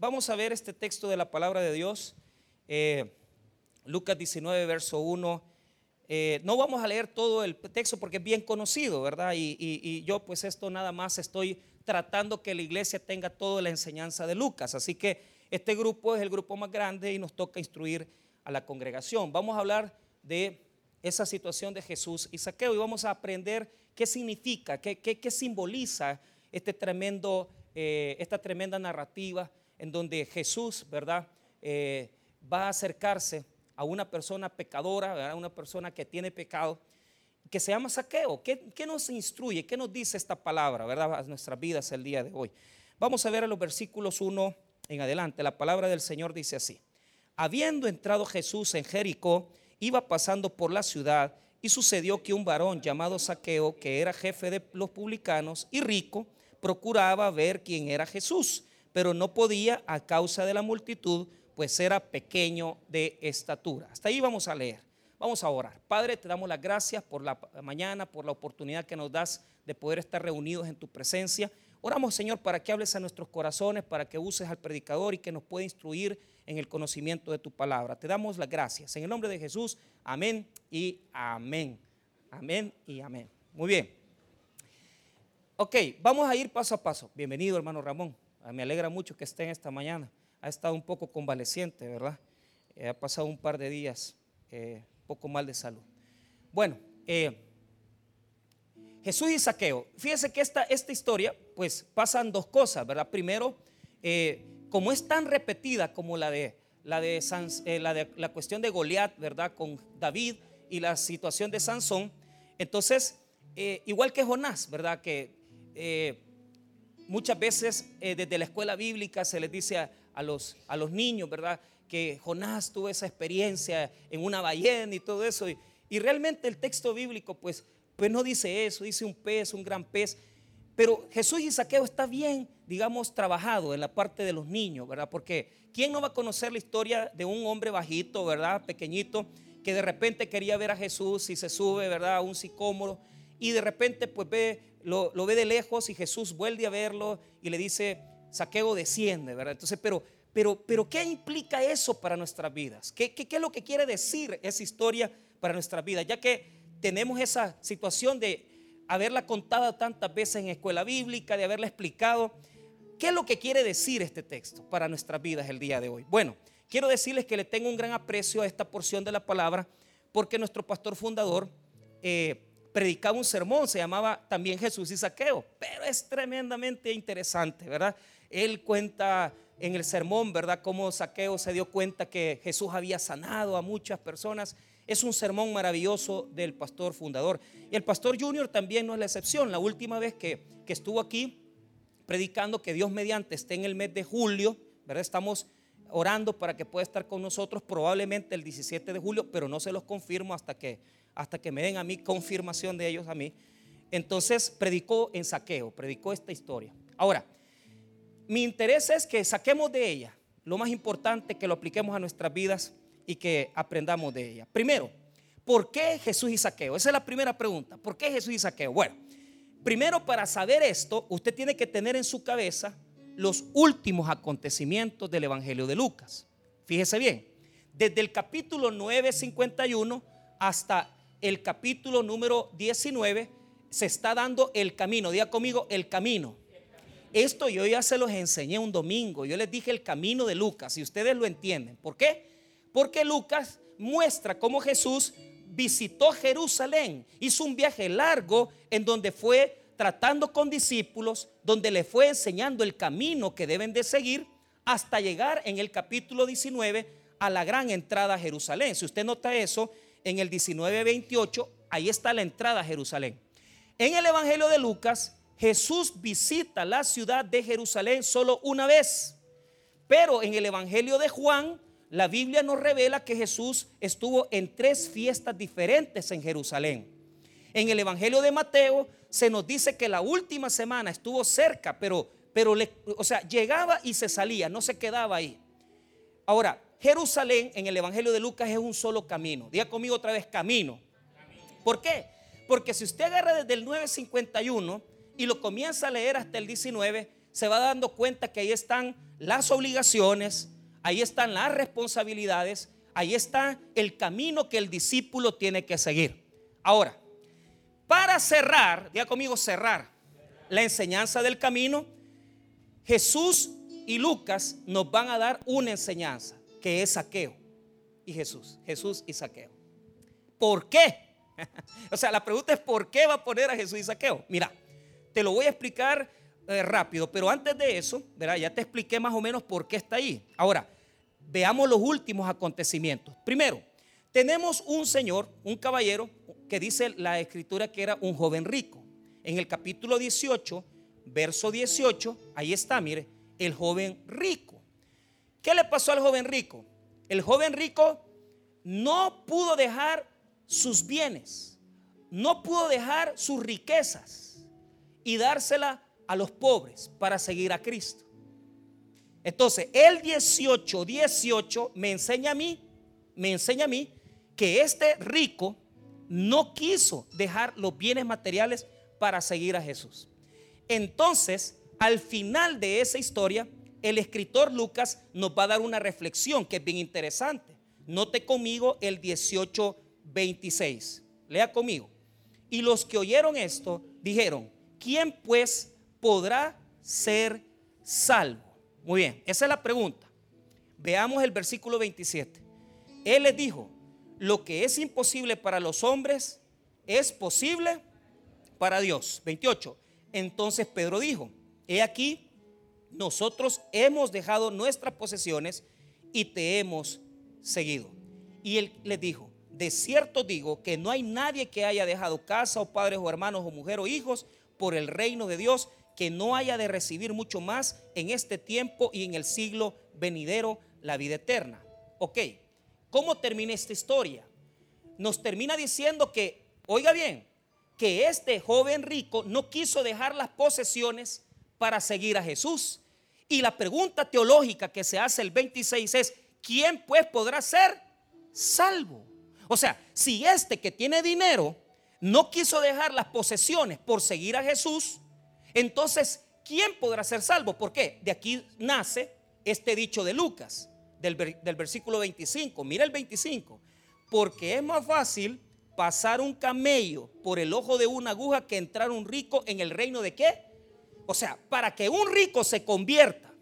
vamos a ver este texto de la palabra de Dios, eh, Lucas 19, verso 1. Eh, no vamos a leer todo el texto porque es bien conocido, ¿verdad? Y, yo pues esto nada más estoy tratando que la iglesia tenga toda la enseñanza de Lucas. Así que este grupo es el grupo más grande y nos toca instruir a la congregación. Vamos a hablar de esa situación de Jesús y Saqueo y vamos a aprender qué significa, qué, qué, simboliza este tremendo, eh, esta tremenda narrativa en donde Jesús, ¿verdad? Eh, va a acercarse a una persona pecadora, a una persona que tiene pecado, que se llama saqueo. ¿Qué, nos instruye? ¿Qué nos dice esta palabra, verdad, a nuestras vidas el día de hoy? Vamos a ver los versículos 1 en adelante. La palabra del Señor dice así. Habiendo entrado Jesús en Jericó, iba pasando por la ciudad y sucedió que un varón llamado Saqueo, que era jefe de los publicanos y rico, procuraba ver quién era Jesús pero no podía a causa de la multitud, pues era pequeño de estatura. Hasta ahí vamos a leer. Vamos a orar. Padre, te damos las gracias por la mañana, por la oportunidad que nos das de poder estar reunidos en tu presencia. Oramos, Señor, para que hables a nuestros corazones, para que uses al predicador y que nos pueda instruir en el conocimiento de tu palabra. Te damos las gracias. En el nombre de Jesús, amén y amén. Amén y amén. Muy bien. Ok, vamos a ir paso a paso. Bienvenido, hermano Ramón. Ah, me alegra mucho que estén esta mañana. Ha estado un poco convaleciente, ¿verdad? Eh, ha pasado un par de días eh, poco mal de salud. Bueno, eh, Jesús y Saqueo. Fíjese que esta, esta historia, pues pasan dos cosas, ¿verdad? Primero, como es tan repetida como la de la la, de la cuestión de Goliat, ¿verdad? Con David y la situación de Sansón. Entonces, igual que Jonás, ¿verdad? Que muchas veces eh, desde la escuela bíblica se les dice a, los, a los niños, ¿verdad? Que Jonás tuvo esa experiencia en una ballena y todo eso. Y, realmente el texto bíblico, pues, pues no dice eso, dice un pez, un gran pez. Pero Jesús y Saqueo está bien, digamos, trabajado en la parte de los niños, ¿verdad? Porque ¿quién no va a conocer la historia de un hombre bajito, ¿verdad? Pequeñito, que de repente quería ver a Jesús y se sube, ¿verdad? A un sicómoro y de repente pues ve lo, ve de lejos y Jesús vuelve a verlo y le dice, saqueo desciende, ¿verdad? Entonces, pero, pero, pero ¿qué implica eso para nuestras vidas? ¿Qué, qué, es lo que quiere decir esa historia para nuestras vidas? Ya que tenemos esa situación de haberla contado tantas veces en escuela bíblica, de haberla explicado. ¿Qué es lo que quiere decir este texto para nuestras vidas el día de hoy? Bueno, quiero decirles que le tengo un gran aprecio a esta porción de la palabra porque nuestro pastor fundador eh, predicaba un sermón, se llamaba también Jesús y Saqueo, pero es tremendamente interesante, ¿verdad? Él cuenta en el sermón, ¿verdad? Cómo Saqueo se dio cuenta que Jesús había sanado a muchas personas. Es un sermón maravilloso del pastor fundador. Y el pastor Junior también no es la excepción. La última vez que, que estuvo aquí predicando que Dios mediante esté en el mes de julio, ¿verdad? Estamos orando para que pueda estar con nosotros probablemente el 17 de julio, pero no se los confirmo hasta que hasta que me den a mí confirmación de ellos a mí. Entonces predicó en saqueo, predicó esta historia. Ahora, mi interés es que saquemos de ella lo más importante, que lo apliquemos a nuestras vidas y que aprendamos de ella. Primero, ¿por qué Jesús y saqueo? Esa es la primera pregunta. ¿Por qué Jesús y saqueo? Bueno, primero para saber esto, usted tiene que tener en su cabeza los últimos acontecimientos del Evangelio de Lucas. Fíjese bien, desde el capítulo 9:51 hasta el capítulo número 19 se está dando el camino. Diga conmigo, el camino. Esto yo ya se los enseñé un domingo. Yo les dije el camino de Lucas, y ustedes lo entienden. ¿Por qué? Porque Lucas muestra cómo Jesús visitó Jerusalén, hizo un viaje largo en donde fue tratando con discípulos, donde le fue enseñando el camino que deben de seguir hasta llegar en el capítulo 19 a la gran entrada a Jerusalén. Si usted nota eso, en el 19:28, ahí está la entrada a Jerusalén. En el Evangelio de Lucas, Jesús visita la ciudad de Jerusalén solo una vez. Pero en el Evangelio de Juan, la Biblia nos revela que Jesús estuvo en tres fiestas diferentes en Jerusalén. En el Evangelio de Mateo se nos dice que la última semana estuvo cerca, pero, pero o sea, llegaba y se salía, no se quedaba ahí. Ahora, Jerusalén en el Evangelio de Lucas es un solo camino. Diga conmigo otra vez, camino. ¿Por qué? Porque si usted agarra desde el 951 y lo comienza a leer hasta el 19, se va dando cuenta que ahí están las obligaciones, ahí están las responsabilidades, ahí está el camino que el discípulo tiene que seguir. Ahora, para cerrar, diga conmigo cerrar la enseñanza del camino, Jesús y Lucas nos van a dar una enseñanza que es saqueo. Y Jesús, Jesús y saqueo. ¿Por qué? o sea, la pregunta es ¿por qué va a poner a Jesús y saqueo? Mira, te lo voy a explicar eh, rápido, pero antes de eso, ¿verdad? ya te expliqué más o menos por qué está ahí. Ahora, veamos los últimos acontecimientos. Primero, tenemos un señor, un caballero, que dice la escritura que era un joven rico. En el capítulo 18, verso 18, ahí está, mire, el joven rico. ¿Qué le pasó al joven rico? El joven rico no pudo dejar sus bienes, no pudo dejar sus riquezas y dársela a los pobres para seguir a Cristo. Entonces, el 18, 18 me enseña a mí, me enseña a mí que este rico no quiso dejar los bienes materiales para seguir a Jesús. Entonces, al final de esa historia, el escritor Lucas nos va a dar una reflexión que es bien interesante. Note conmigo el 18, 26. Lea conmigo. Y los que oyeron esto dijeron, ¿quién pues podrá ser salvo? Muy bien, esa es la pregunta. Veamos el versículo 27. Él les dijo, lo que es imposible para los hombres es posible para Dios. 28. Entonces Pedro dijo, he aquí, nosotros hemos dejado nuestras posesiones y te hemos seguido. Y él les dijo, de cierto digo que no hay nadie que haya dejado casa o padres o hermanos o mujer o hijos por el reino de Dios que no haya de recibir mucho más en este tiempo y en el siglo venidero la vida eterna. Ok, ¿cómo termina esta historia? Nos termina diciendo que, oiga bien, que este joven rico no quiso dejar las posesiones para seguir a Jesús. Y la pregunta teológica que se hace el 26 es, ¿quién pues podrá ser salvo? O sea, si este que tiene dinero no quiso dejar las posesiones por seguir a Jesús, entonces, ¿quién podrá ser salvo? ¿Por qué? De aquí nace este dicho de Lucas, del, versículo 25. Mira el 25. Porque es más fácil pasar un camello por el ojo de una aguja que entrar un rico en el reino de qué? O sea, para que un rico se convierta,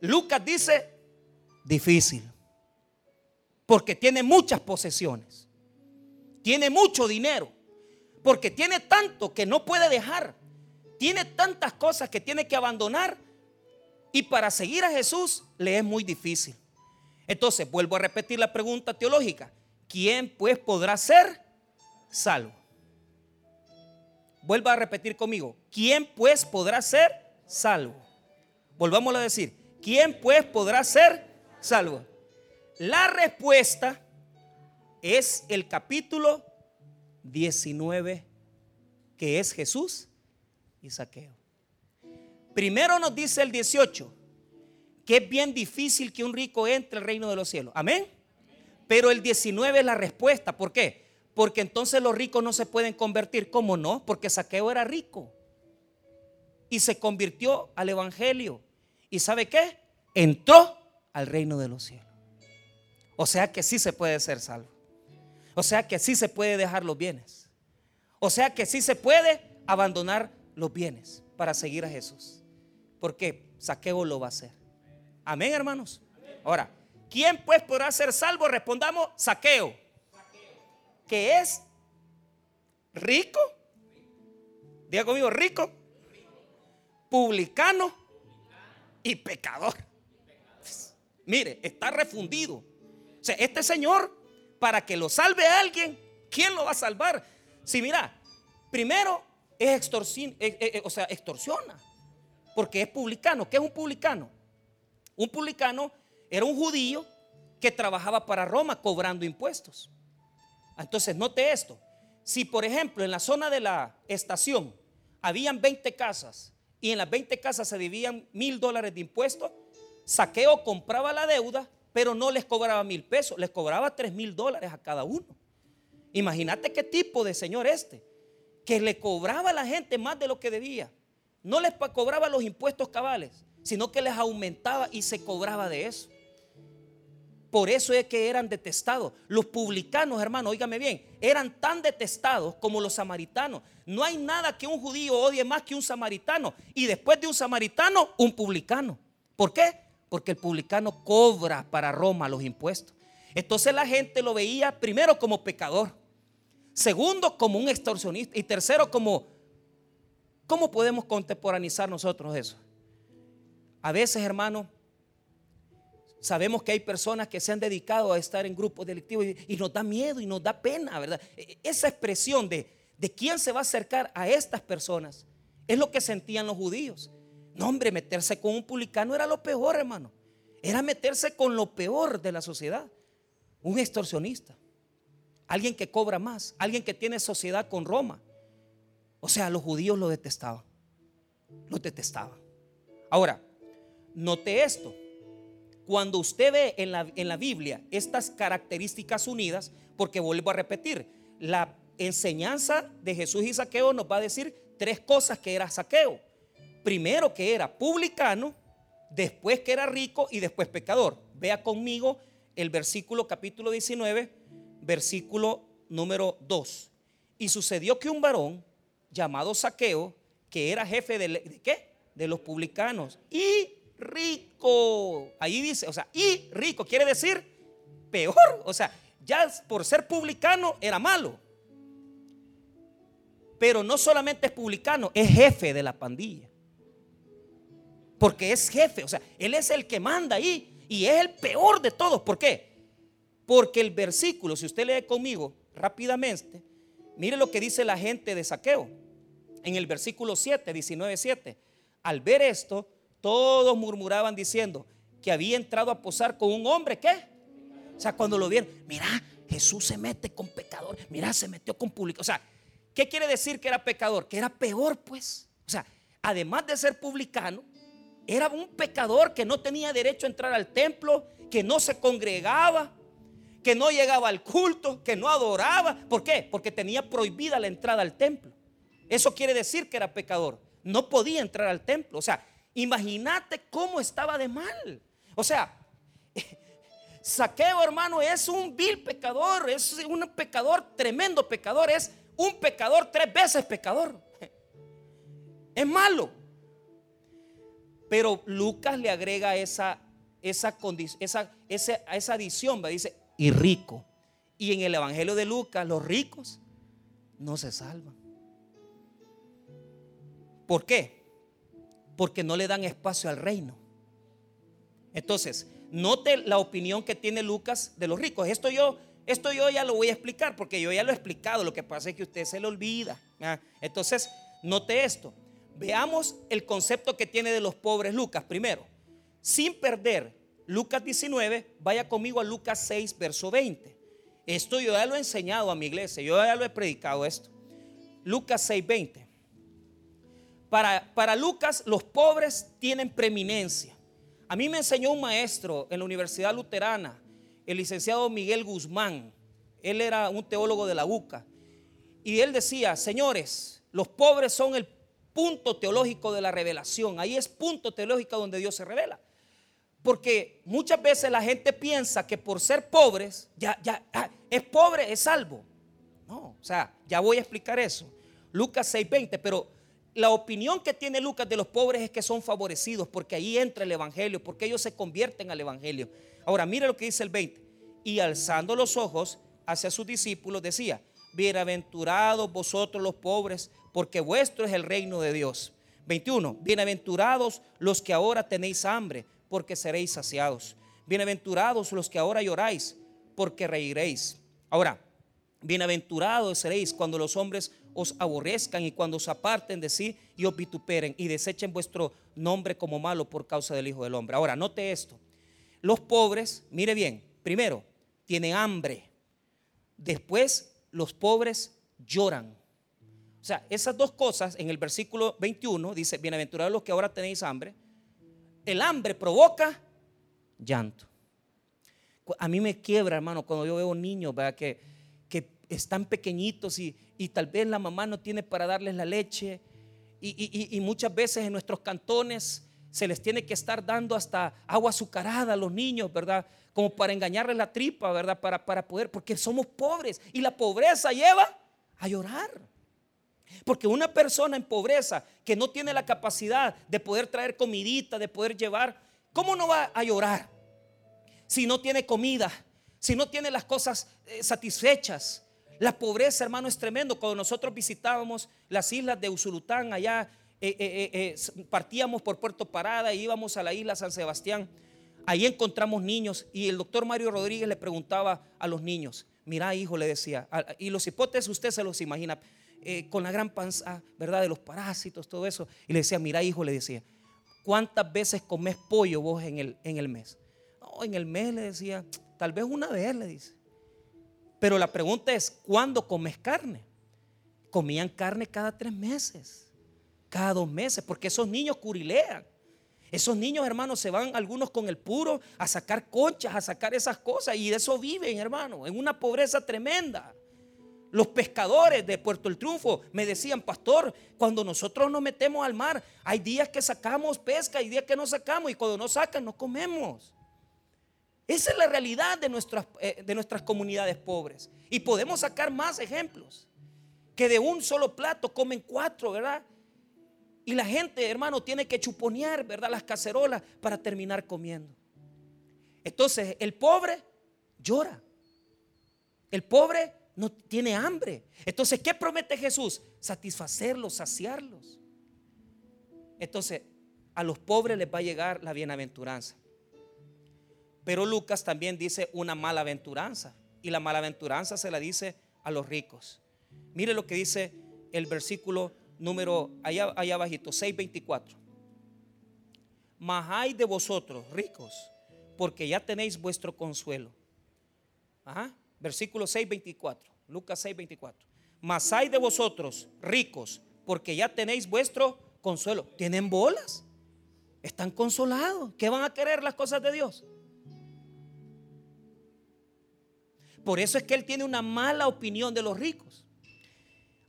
Lucas dice, difícil. Porque tiene muchas posesiones. Tiene mucho dinero. Porque tiene tanto que no puede dejar tiene tantas cosas que tiene que abandonar y para seguir a Jesús le es muy difícil. Entonces, vuelvo a repetir la pregunta teológica. ¿Quién pues podrá ser salvo? Vuelva a repetir conmigo. ¿Quién pues podrá ser salvo? Volvamos a decir. ¿Quién pues podrá ser salvo? La respuesta es el capítulo 19, que es Jesús y saqueo. Primero nos dice el 18 que es bien difícil que un rico entre al reino de los cielos. Amén. Pero el 19 es la respuesta. ¿Por qué? Porque entonces los ricos no se pueden convertir. ¿Cómo no? Porque Saqueo era rico. Y se convirtió al Evangelio. ¿Y sabe qué? Entró al reino de los cielos. O sea que sí se puede ser salvo. O sea que sí se puede dejar los bienes. O sea que sí se puede abandonar los bienes para seguir a Jesús. Porque Saqueo lo va a hacer. Amén, hermanos. Ahora, ¿quién pues podrá ser salvo? Respondamos, Saqueo. Que es rico. Diga conmigo, rico, publicano y pecador. Mire, está refundido. O sea, este señor, para que lo salve a alguien, ¿quién lo va a salvar? Si mira, primero es eh, eh, eh, o sea, extorsiona. Porque es publicano. ¿Qué es un publicano? Un publicano era un judío que trabajaba para Roma cobrando impuestos. Entonces, note esto. Si, por ejemplo, en la zona de la estación habían 20 casas y en las 20 casas se debían mil dólares de impuestos, Saqueo compraba la deuda, pero no les cobraba mil pesos, les cobraba tres mil dólares a cada uno. Imagínate qué tipo de señor este que le cobraba a la gente más de lo que debía. no les cobraba los impuestos cabales, sino que les aumentaba y se cobraba de eso. Por eso es que eran detestados. Los publicanos, hermano, óigame bien, eran tan detestados como los samaritanos. No hay nada que un judío odie más que un samaritano. Y después de un samaritano, un publicano. ¿Por qué? Porque el publicano cobra para Roma los impuestos. Entonces la gente lo veía primero como pecador, segundo como un extorsionista y tercero como, ¿cómo podemos contemporanizar nosotros eso? A veces, hermano, Sabemos que hay personas que se han dedicado a estar en grupos delictivos y, nos da miedo y nos da pena, ¿verdad? E, e, esa expresión de, de quién se va a acercar a estas personas es lo que sentían los judíos. No, hombre, meterse con un publicano era lo peor, hermano. Era meterse con lo peor de la sociedad. Un extorsionista. Alguien que cobra más. Alguien que tiene sociedad con Roma. O sea, los judíos lo detestaban. Lo detestaban. Ahora, note esto cuando usted ve en la, en la Biblia estas características unidas, porque vuelvo a repetir, la enseñanza de Jesús y Saqueo nos va a decir tres cosas que era Saqueo. Primero que era publicano, después que era rico y después pecador. Vea conmigo el versículo capítulo 19, versículo número 2. Y sucedió que un varón llamado Saqueo, que era jefe de, ¿de qué? De los publicanos y rico. Ahí dice, o sea, y rico quiere decir peor. O sea, ya por ser publicano era malo. Pero no solamente es publicano, es jefe de la pandilla. Porque es jefe, o sea, él es el que manda ahí y es el peor de todos. ¿Por qué? Porque el versículo, si usted lee conmigo rápidamente, mire lo que dice la gente de saqueo. En el versículo 7, 19, 7. Al ver esto, todos murmuraban diciendo que había entrado a posar con un hombre, ¿qué? O sea, cuando lo vieron, mira, Jesús se mete con pecador, mira, se metió con público. O sea, ¿qué quiere decir que era pecador? Que era peor, pues. O sea, además de ser publicano, era un pecador que no tenía derecho a entrar al templo, que no se congregaba, que no llegaba al culto, que no adoraba. ¿Por qué? Porque tenía prohibida la entrada al templo. Eso quiere decir que era pecador. No podía entrar al templo. O sea, Imagínate cómo estaba de mal. O sea, Saqueo, hermano, es un vil pecador, es un pecador, tremendo pecador, es un pecador tres veces pecador. Es malo. Pero Lucas le agrega esa, esa, esa, esa, esa adición, dice, y rico. Y en el Evangelio de Lucas, los ricos no se salvan. ¿Por qué? Porque no le dan espacio al reino. Entonces, note la opinión que tiene Lucas de los ricos. Esto yo, esto yo ya lo voy a explicar porque yo ya lo he explicado. Lo que pasa es que usted se le olvida. Entonces, note esto. Veamos el concepto que tiene de los pobres Lucas. Primero, sin perder Lucas 19, vaya conmigo a Lucas 6, verso 20. Esto yo ya lo he enseñado a mi iglesia, yo ya lo he predicado esto. Lucas 6, 20. Para, Lucas, los pobres tienen preeminencia. A mí me enseñó un maestro en la Universidad Luterana, el licenciado Miguel Guzmán. Él era un teólogo de la UCA. Y él decía, señores, los pobres son el punto teológico de la revelación. Ahí es punto teológico donde Dios se revela. Porque muchas veces la gente piensa que por ser pobres, ya, ya, ah, es pobre, es salvo. No, o sea, ya voy a explicar eso. Lucas 6:20, pero la opinión que tiene Lucas de los pobres es que son favorecidos porque ahí entra el Evangelio, porque ellos se convierten al Evangelio. Ahora, mire lo que dice el 20. Y alzando los ojos hacia sus discípulos decía, bienaventurados vosotros los pobres, porque vuestro es el reino de Dios. 21. Bienaventurados los que ahora tenéis hambre, porque seréis saciados. Bienaventurados los que ahora lloráis, porque reiréis. Ahora, bienaventurados seréis cuando los hombres os aborrezcan y cuando os aparten de sí y os vituperen y desechen vuestro nombre como malo por causa del Hijo del Hombre. Ahora, note esto. Los pobres, mire bien, primero, tienen hambre. Después, los pobres lloran. O sea, esas dos cosas en el versículo 21 dice, bienaventurados los que ahora tenéis hambre. El hambre provoca llanto. A mí me quiebra, hermano, cuando yo veo niños, ¿verdad? Que, que están pequeñitos y, y tal vez la mamá no tiene para darles la leche y, muchas veces en nuestros cantones se les tiene que estar dando hasta agua azucarada a los niños, ¿verdad? Como para engañarles la tripa, ¿verdad? Para, para poder, porque somos pobres y la pobreza lleva a llorar. Porque una persona en pobreza que no tiene la capacidad de poder traer comidita, de poder llevar, ¿cómo no va a llorar? Si no tiene comida, si no tiene las cosas eh, satisfechas. La pobreza, hermano, es tremendo. Cuando nosotros visitábamos las islas de Usulután, allá eh, eh, partíamos por Puerto Parada y íbamos a la isla San Sebastián. Ahí encontramos niños y el doctor Mario Rodríguez le preguntaba a los niños, mira hijo, le decía, y los hipotes usted se los imagina, con la gran panza, ¿verdad? De los parásitos, todo eso. Y le decía, mira hijo, le decía, ¿cuántas veces comes pollo vos en el, en el mes? No, en el mes le decía, tal vez una vez, le dice. Pero la pregunta es, ¿cuándo comes carne? Comían carne cada tres meses, cada dos meses, porque esos niños curilean. Esos niños, hermanos, se van algunos con el puro a sacar conchas, a sacar esas cosas, y de eso viven, hermano, en una pobreza tremenda. Los pescadores de Puerto El Triunfo me decían, pastor, cuando nosotros nos metemos al mar, hay días que sacamos pesca, hay días que no sacamos, y cuando no sacan, no comemos. Esa es la realidad de nuestras, eh, de nuestras comunidades pobres. Y podemos sacar más ejemplos. Que de un solo plato comen cuatro, ¿verdad? Y la gente, hermano, tiene que chuponear, ¿verdad? Las cacerolas para terminar comiendo. Entonces, el pobre llora. El pobre no tiene hambre. Entonces, ¿qué promete Jesús? Satisfacerlos, saciarlos. Entonces, a los pobres les va a llegar la bienaventuranza. Pero Lucas también dice una malaventuranza. Y la malaventuranza se la dice a los ricos. Mire lo que dice el versículo número allá, allá abajito, 6.24. Mas hay de vosotros, ricos, porque ya tenéis vuestro consuelo. Versículo 6.24. Lucas 6.24. Mas hay de vosotros, ricos, porque ya tenéis vuestro consuelo. ¿Tienen bolas? Están consolados. ¿Qué van a querer las cosas de Dios? Por eso es que él tiene una mala opinión de los ricos.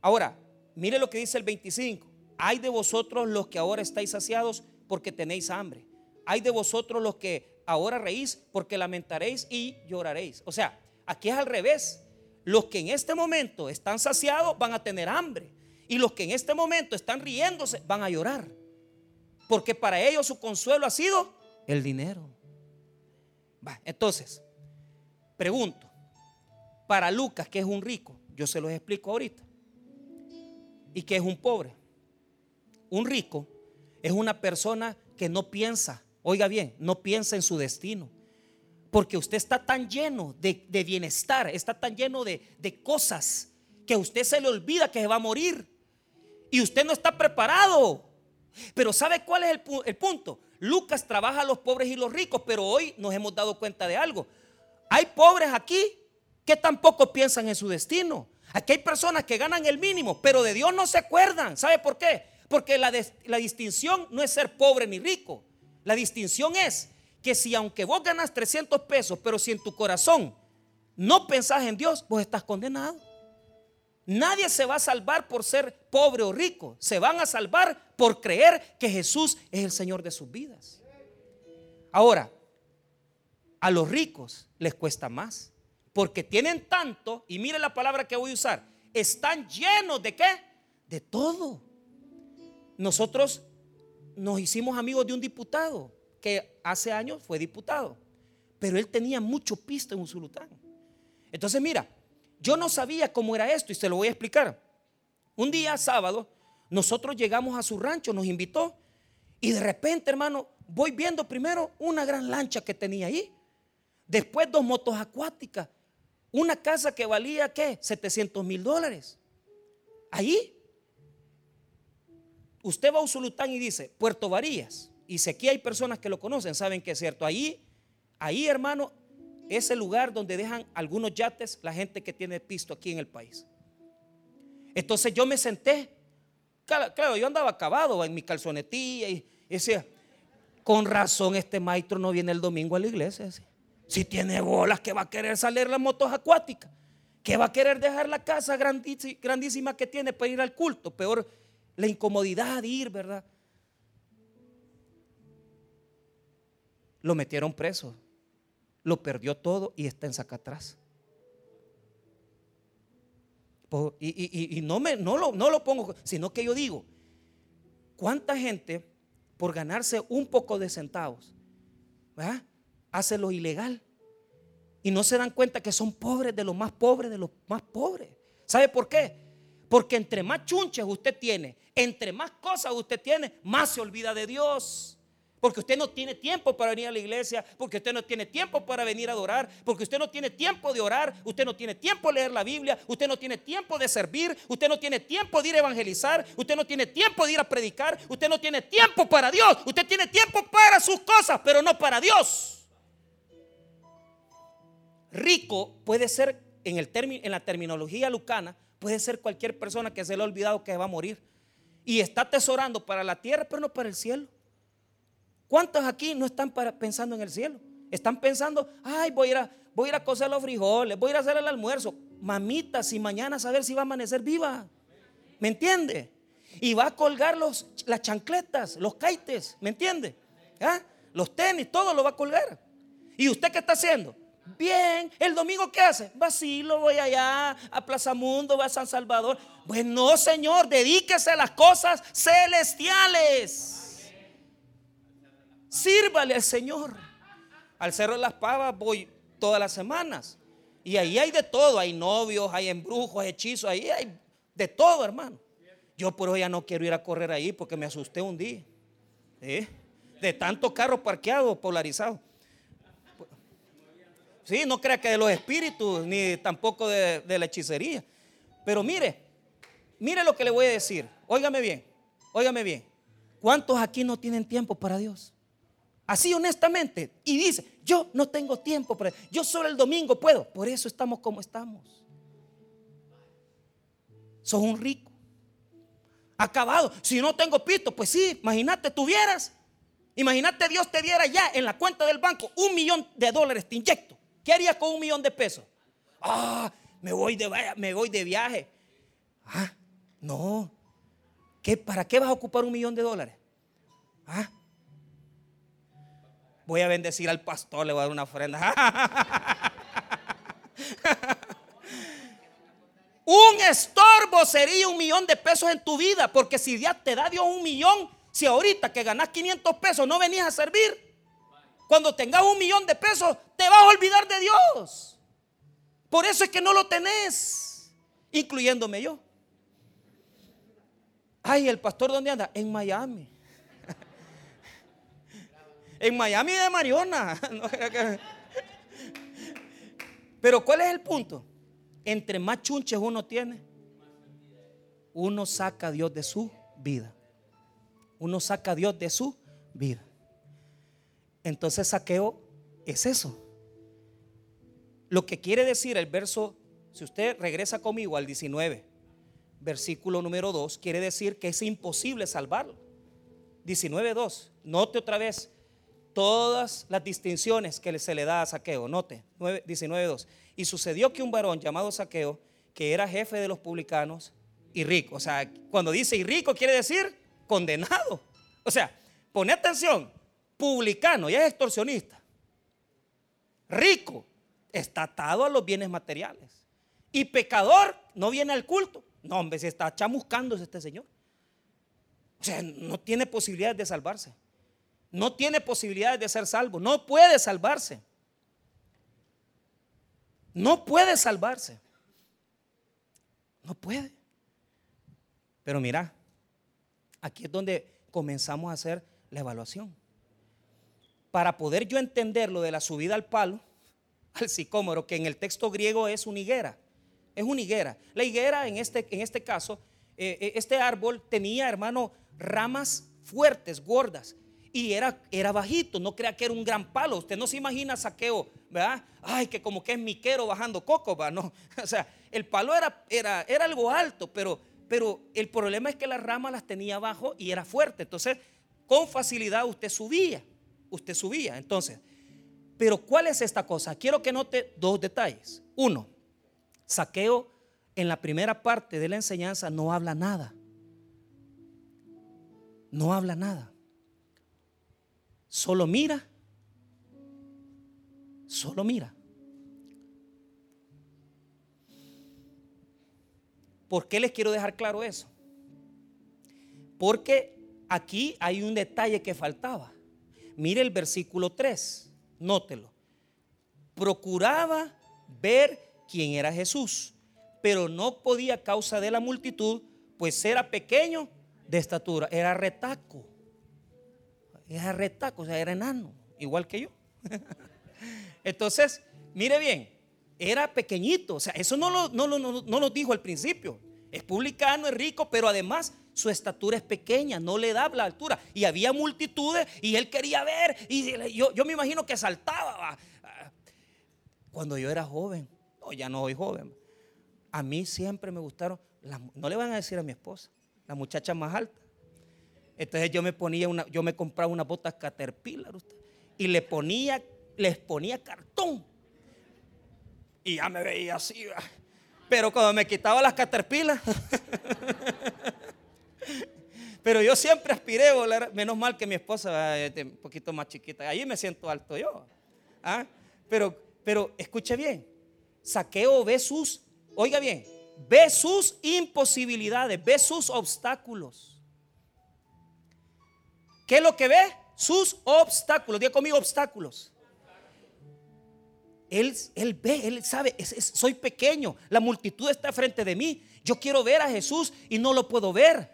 Ahora, mire lo que dice el 25. Hay de vosotros los que ahora estáis saciados porque tenéis hambre. Hay de vosotros los que ahora reís porque lamentaréis y lloraréis. O sea, aquí es al revés. Los que en este momento están saciados van a tener hambre. Y los que en este momento están riéndose van a llorar. Porque para ellos su consuelo ha sido el dinero. entonces, pregunto, para Lucas, que es un rico, yo se los explico ahorita, y que es un pobre. Un rico es una persona que no piensa, oiga bien, no piensa en su destino. Porque usted está tan lleno de, bienestar, está tan lleno de, cosas, que a usted se le olvida que se va a morir. Y usted no está preparado. Pero ¿sabe cuál es el, el punto? Lucas trabaja a los pobres y los ricos, pero hoy nos hemos dado cuenta de algo. Hay pobres aquí que tampoco piensan en su destino. Aquí hay personas que ganan el mínimo, pero de Dios no se acuerdan. ¿Sabe por qué? Porque la, la distinción no es ser pobre ni rico. La distinción es que si aunque vos ganas 300 pesos, pero si en tu corazón no pensás en Dios, vos estás condenado. Nadie se va a salvar por ser pobre o rico. Se van a salvar por creer que Jesús es el Señor de sus vidas. Ahora, a los ricos les cuesta más. Porque tienen tanto, y mire la palabra que voy a usar, están llenos de qué? De todo. Nosotros nos hicimos amigos de un diputado que hace años fue diputado, pero él tenía mucho pisto en Usulután. Entonces, mira, yo no sabía cómo era esto y se lo voy a explicar. Un día sábado, nosotros llegamos a su rancho, nos invitó y de repente, hermano, voy viendo primero una gran lancha que tenía ahí, después dos motos acuáticas una casa que valía, ¿qué? 700 mil dólares. Ahí. Usted va a Usulután y dice, Puerto Varillas. Y si aquí hay personas que lo conocen, saben que es cierto. Ahí, ahí, hermano, es el lugar donde dejan algunos yates la gente que tiene pisto aquí en el país. Entonces yo me senté. Claro, yo andaba acabado en mi calzonetilla y, decía, con razón este maestro no viene el domingo a la iglesia. Si tiene bolas, que va a querer salir las motos acuáticas? que va a querer dejar la casa grandísima que tiene para ir al culto? Peor, la incomodidad de ir, ¿verdad? Lo metieron preso, lo perdió todo y está en Zacatraz. Y, y, no, me, no, lo, no lo pongo, sino que yo digo, ¿cuánta gente por ganarse un poco de centavos ¿verdad? Hace lo ilegal? Y no se dan cuenta que son pobres de los más pobres de los más pobres. ¿Sabe por qué? Porque entre más chunches usted tiene, entre más cosas usted tiene, más se olvida de Dios. Porque usted no tiene tiempo para venir a la iglesia, porque usted no tiene tiempo para venir a adorar, porque usted no tiene tiempo de orar, usted no tiene tiempo de leer la Biblia, usted no tiene tiempo de servir, usted no tiene tiempo de ir a evangelizar, usted no tiene tiempo de ir a predicar, usted no tiene tiempo para Dios, usted tiene tiempo para sus cosas, pero no para Dios. Rico puede ser, en, el en la terminología lucana, puede ser cualquier persona que se le ha olvidado que va a morir y está atesorando para la tierra, pero no para el cielo. ¿Cuántos aquí no están pensando en el cielo? Están pensando, ay, voy a ir a, voy cocer los frijoles, voy a ir a hacer el almuerzo. Mamita, si mañana a saber si va a amanecer viva. ¿Me entiende? Y va a colgar los, las chancletas, los caites, ¿me entiende? ¿Ah? Los tenis, todo lo va a colgar. ¿Y usted qué está haciendo? Bien, el domingo ¿qué hace? Vacilo, voy allá a Plaza Mundo, voy a San Salvador. Bueno, Señor, dedíquese a las cosas celestiales. Sírvale al Señor. Al Cerro de las Pavas voy todas las semanas. Y ahí hay de todo. Hay novios, hay embrujos, hechizos. Ahí hay de todo, hermano. Yo por hoy ya no quiero ir a correr ahí porque me asusté un día. De tantos carros parqueados, polarizados. Sí, no crea que de los espíritus, ni tampoco de, la hechicería. Pero mire, mire lo que le voy a decir. Óigame bien, óigame bien. ¿Cuántos aquí no tienen tiempo para Dios? Así honestamente. Y dice, yo no tengo tiempo para... Yo solo el domingo puedo. Por eso estamos como estamos. Sos un rico. Acabado. Si no tengo pito, pues sí, imagínate, tuvieras. Imagínate Dios te diera ya en la cuenta del banco un millón de dólares, te inyecto. ¿Qué harías con un millón de pesos? Ah, me voy de, me voy de viaje. Ah, no. ¿Qué, ¿Para qué vas a ocupar un millón de dólares? Ah, voy a bendecir al pastor, le voy a dar una ofrenda. un estorbo sería un millón de pesos en tu vida, porque si ya te da Dios un millón, si ahorita que ganas 500 pesos no venías a servir, cuando tengas un millón de pesos te vas a olvidar de Dios. Por eso es que no lo tenés, incluyéndome yo. Ay, el pastor, ¿dónde anda? En Miami. En Miami de Mariona. Pero ¿cuál es el punto? Entre más chunches uno tiene, uno saca a Dios de su vida. Uno saca a Dios de su vida. Entonces saqueo es eso. Lo que quiere decir el verso, si usted regresa conmigo al 19, versículo número 2, quiere decir que es imposible salvarlo. 19.2, note otra vez, todas las distinciones que se le da a Saqueo. Note, 19.2. Y sucedió que un varón llamado Saqueo, que era jefe de los publicanos y rico, o sea, cuando dice y rico quiere decir condenado. O sea, pone atención, publicano, ya es extorsionista. Rico, está atado a los bienes materiales. Y pecador, no viene al culto. No, hombre, se está chamuscándose este señor. O sea, no tiene posibilidades de salvarse no tiene posibilidades de ser salvo, no puede salvarse. No puede salvarse. No puede. Pero mira, aquí es donde comenzamos a hacer la evaluación. Para poder yo entender lo de la subida al palo, al sicómoro, que en el texto griego es una higuera. Es una higuera. La higuera, en este, en este caso, eh, eh, este árbol tenía, hermano, ramas fuertes, gordas y era, era bajito, no crea que era un gran palo. Usted no se imagina saqueo, ¿verdad? Ay, que como que es miquero bajando coco, ¿va? No, o sea, el palo era, era, era algo alto, pero, pero el problema es que las ramas las tenía abajo y era fuerte. Entonces, con facilidad usted subía, usted subía. Entonces, pero ¿cuál es esta cosa? Quiero que note dos detalles. Uno, saqueo en la primera parte de la enseñanza no habla nada. no habla nada. Solo mira. Solo mira. ¿Por qué les quiero dejar claro eso? Porque aquí hay un detalle que faltaba. Mire el versículo 3, nótelo. Procuraba ver quién era Jesús, pero no podía a causa de la multitud, pues era pequeño de estatura, era retaco. Era retaco, o sea, era enano, igual que yo. Entonces, mire bien, era pequeñito, o sea, eso no lo, no, no lo dijo al principio. Es publicano, es rico, pero además su estatura es pequeña, no le da la altura. Y había multitudes y él quería ver. Y yo, yo me imagino que saltaba. Cuando yo era joven, no, ya no soy joven. A mí siempre me gustaron, no le van a decir a mi esposa, la muchacha más alta. Entonces yo me ponía una, yo me compraba una botas Caterpillar y le ponía, les ponía cartón. Y ya me veía así. Pero cuando me quitaba las Caterpillar, pero yo siempre aspiré a volar, menos mal que mi esposa es un poquito más chiquita. Ahí me siento alto yo. ¿ah? Pero, pero escuche bien, Saqueo ve sus, oiga bien, ve sus imposibilidades, ve sus obstáculos. ¿Qué es lo que ve? Sus obstáculos. Diga conmigo obstáculos. Él, él ve, él sabe, soy pequeño, la multitud está frente de mí. Yo quiero ver a Jesús y no lo puedo ver.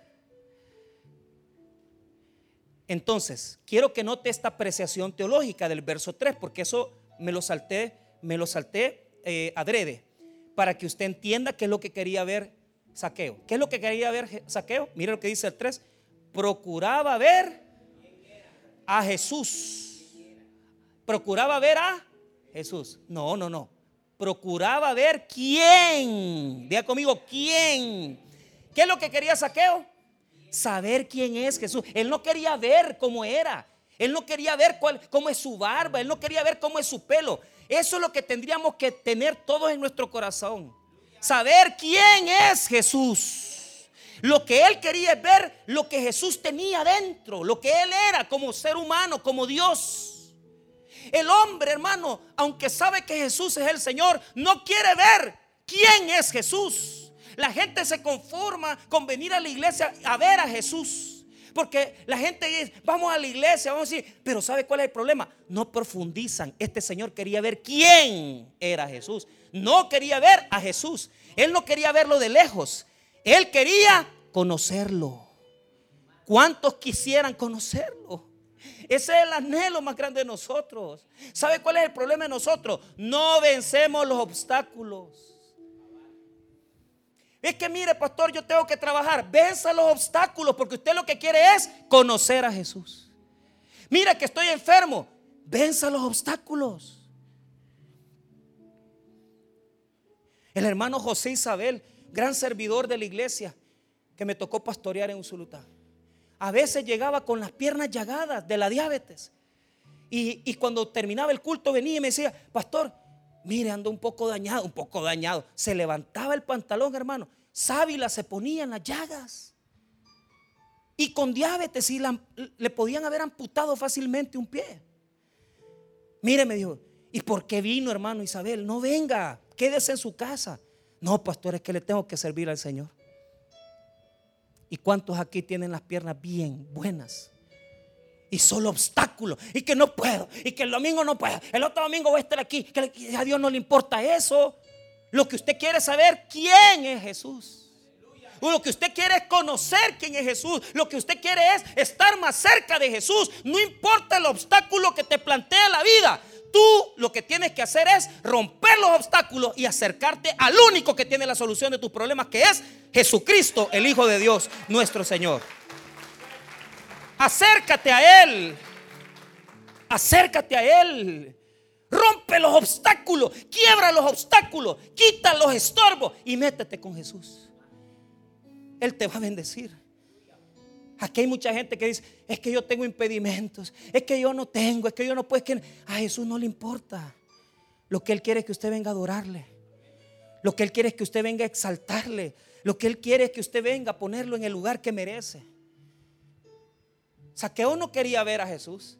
Entonces, quiero que note esta apreciación teológica del verso 3, porque eso me lo salté, me lo salté eh, adrede, para que usted entienda qué es lo que quería ver Saqueo. ¿Qué es lo que quería ver Saqueo? Mire lo que dice el 3. Procuraba ver a Jesús. Procuraba ver a Jesús. No, no, no. Procuraba ver quién. Diga conmigo, quién. ¿Qué es lo que quería Saqueo? Saber quién es Jesús. Él no quería ver cómo era. Él no quería ver cuál, cómo es su barba. Él no quería ver cómo es su pelo. Eso es lo que tendríamos que tener todos en nuestro corazón. Saber quién es Jesús. Lo que él quería es ver lo que Jesús tenía dentro, lo que él era como ser humano, como Dios. El hombre, hermano, aunque sabe que Jesús es el Señor, no quiere ver quién es Jesús. La gente se conforma con venir a la iglesia a ver a Jesús. Porque la gente dice, vamos a la iglesia, vamos a decir, pero ¿sabe cuál es el problema? No profundizan. Este Señor quería ver quién era Jesús. No quería ver a Jesús. Él no quería verlo de lejos. Él quería conocerlo. ¿Cuántos quisieran conocerlo? Ese es el anhelo más grande de nosotros. ¿Sabe cuál es el problema de nosotros? No vencemos los obstáculos. Es que mire, pastor, yo tengo que trabajar. Venza los obstáculos porque usted lo que quiere es conocer a Jesús. Mira que estoy enfermo. Venza los obstáculos. El hermano José Isabel gran servidor de la iglesia que me tocó pastorear en Usulután. A veces llegaba con las piernas llagadas de la diabetes. Y, cuando terminaba el culto venía y me decía, pastor, mire, ando un poco dañado, un poco dañado. Se levantaba el pantalón, hermano. Sábila se ponía en las llagas. Y con diabetes y le podían haber amputado fácilmente un pie. Mire, me dijo, ¿y por qué vino, hermano Isabel? No venga, quédese en su casa. No, pastor, es que le tengo que servir al Señor. ¿Y cuántos aquí tienen las piernas bien buenas? Y solo obstáculos. Y que no puedo. Y que el domingo no puedo. El otro domingo voy a estar aquí. Que a Dios no le importa eso. Lo que usted quiere saber quién es Jesús. Lo que usted quiere es conocer quién es Jesús. Lo que usted quiere es estar más cerca de Jesús. No importa el obstáculo que te plantea la vida. Tú lo que tienes que hacer es romper los obstáculos y acercarte al único que tiene la solución de tus problemas, que es Jesucristo, el Hijo de Dios, nuestro Señor. Acércate a Él. Acércate a Él. Rompe los obstáculos, quiebra los obstáculos, quita los estorbos y métete con Jesús. Él te va a bendecir. Aquí hay mucha gente que dice, es que yo tengo impedimentos, es que yo no tengo, es que yo no puedo, es que a Jesús no le importa. Lo que Él quiere es que usted venga a adorarle. Lo que Él quiere es que usted venga a exaltarle. Lo que Él quiere es que usted venga a ponerlo en el lugar que merece. Saqueo no quería ver a Jesús,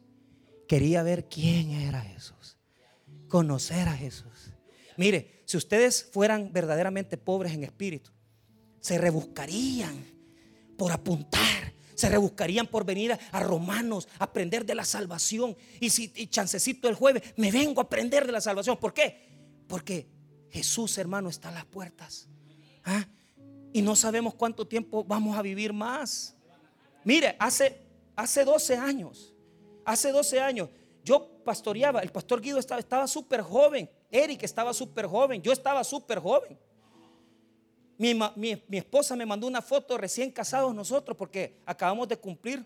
quería ver quién era Jesús, conocer a Jesús. Mire, si ustedes fueran verdaderamente pobres en espíritu, se rebuscarían por apuntar, se rebuscarían por venir a, Romanos, a aprender de la salvación. Y si chancecito el jueves, me vengo a aprender de la salvación. ¿Por qué? Porque Jesús, hermano, está a las puertas. ¿Ah? Y no sabemos cuánto tiempo vamos a vivir más. Mire, hace, hace 12 años, hace 12 años, yo pastoreaba, el pastor Guido estaba súper joven, Eric estaba súper joven, yo estaba súper joven. Mi, mi, esposa me mandó una foto recién casados nosotros porque acabamos de cumplir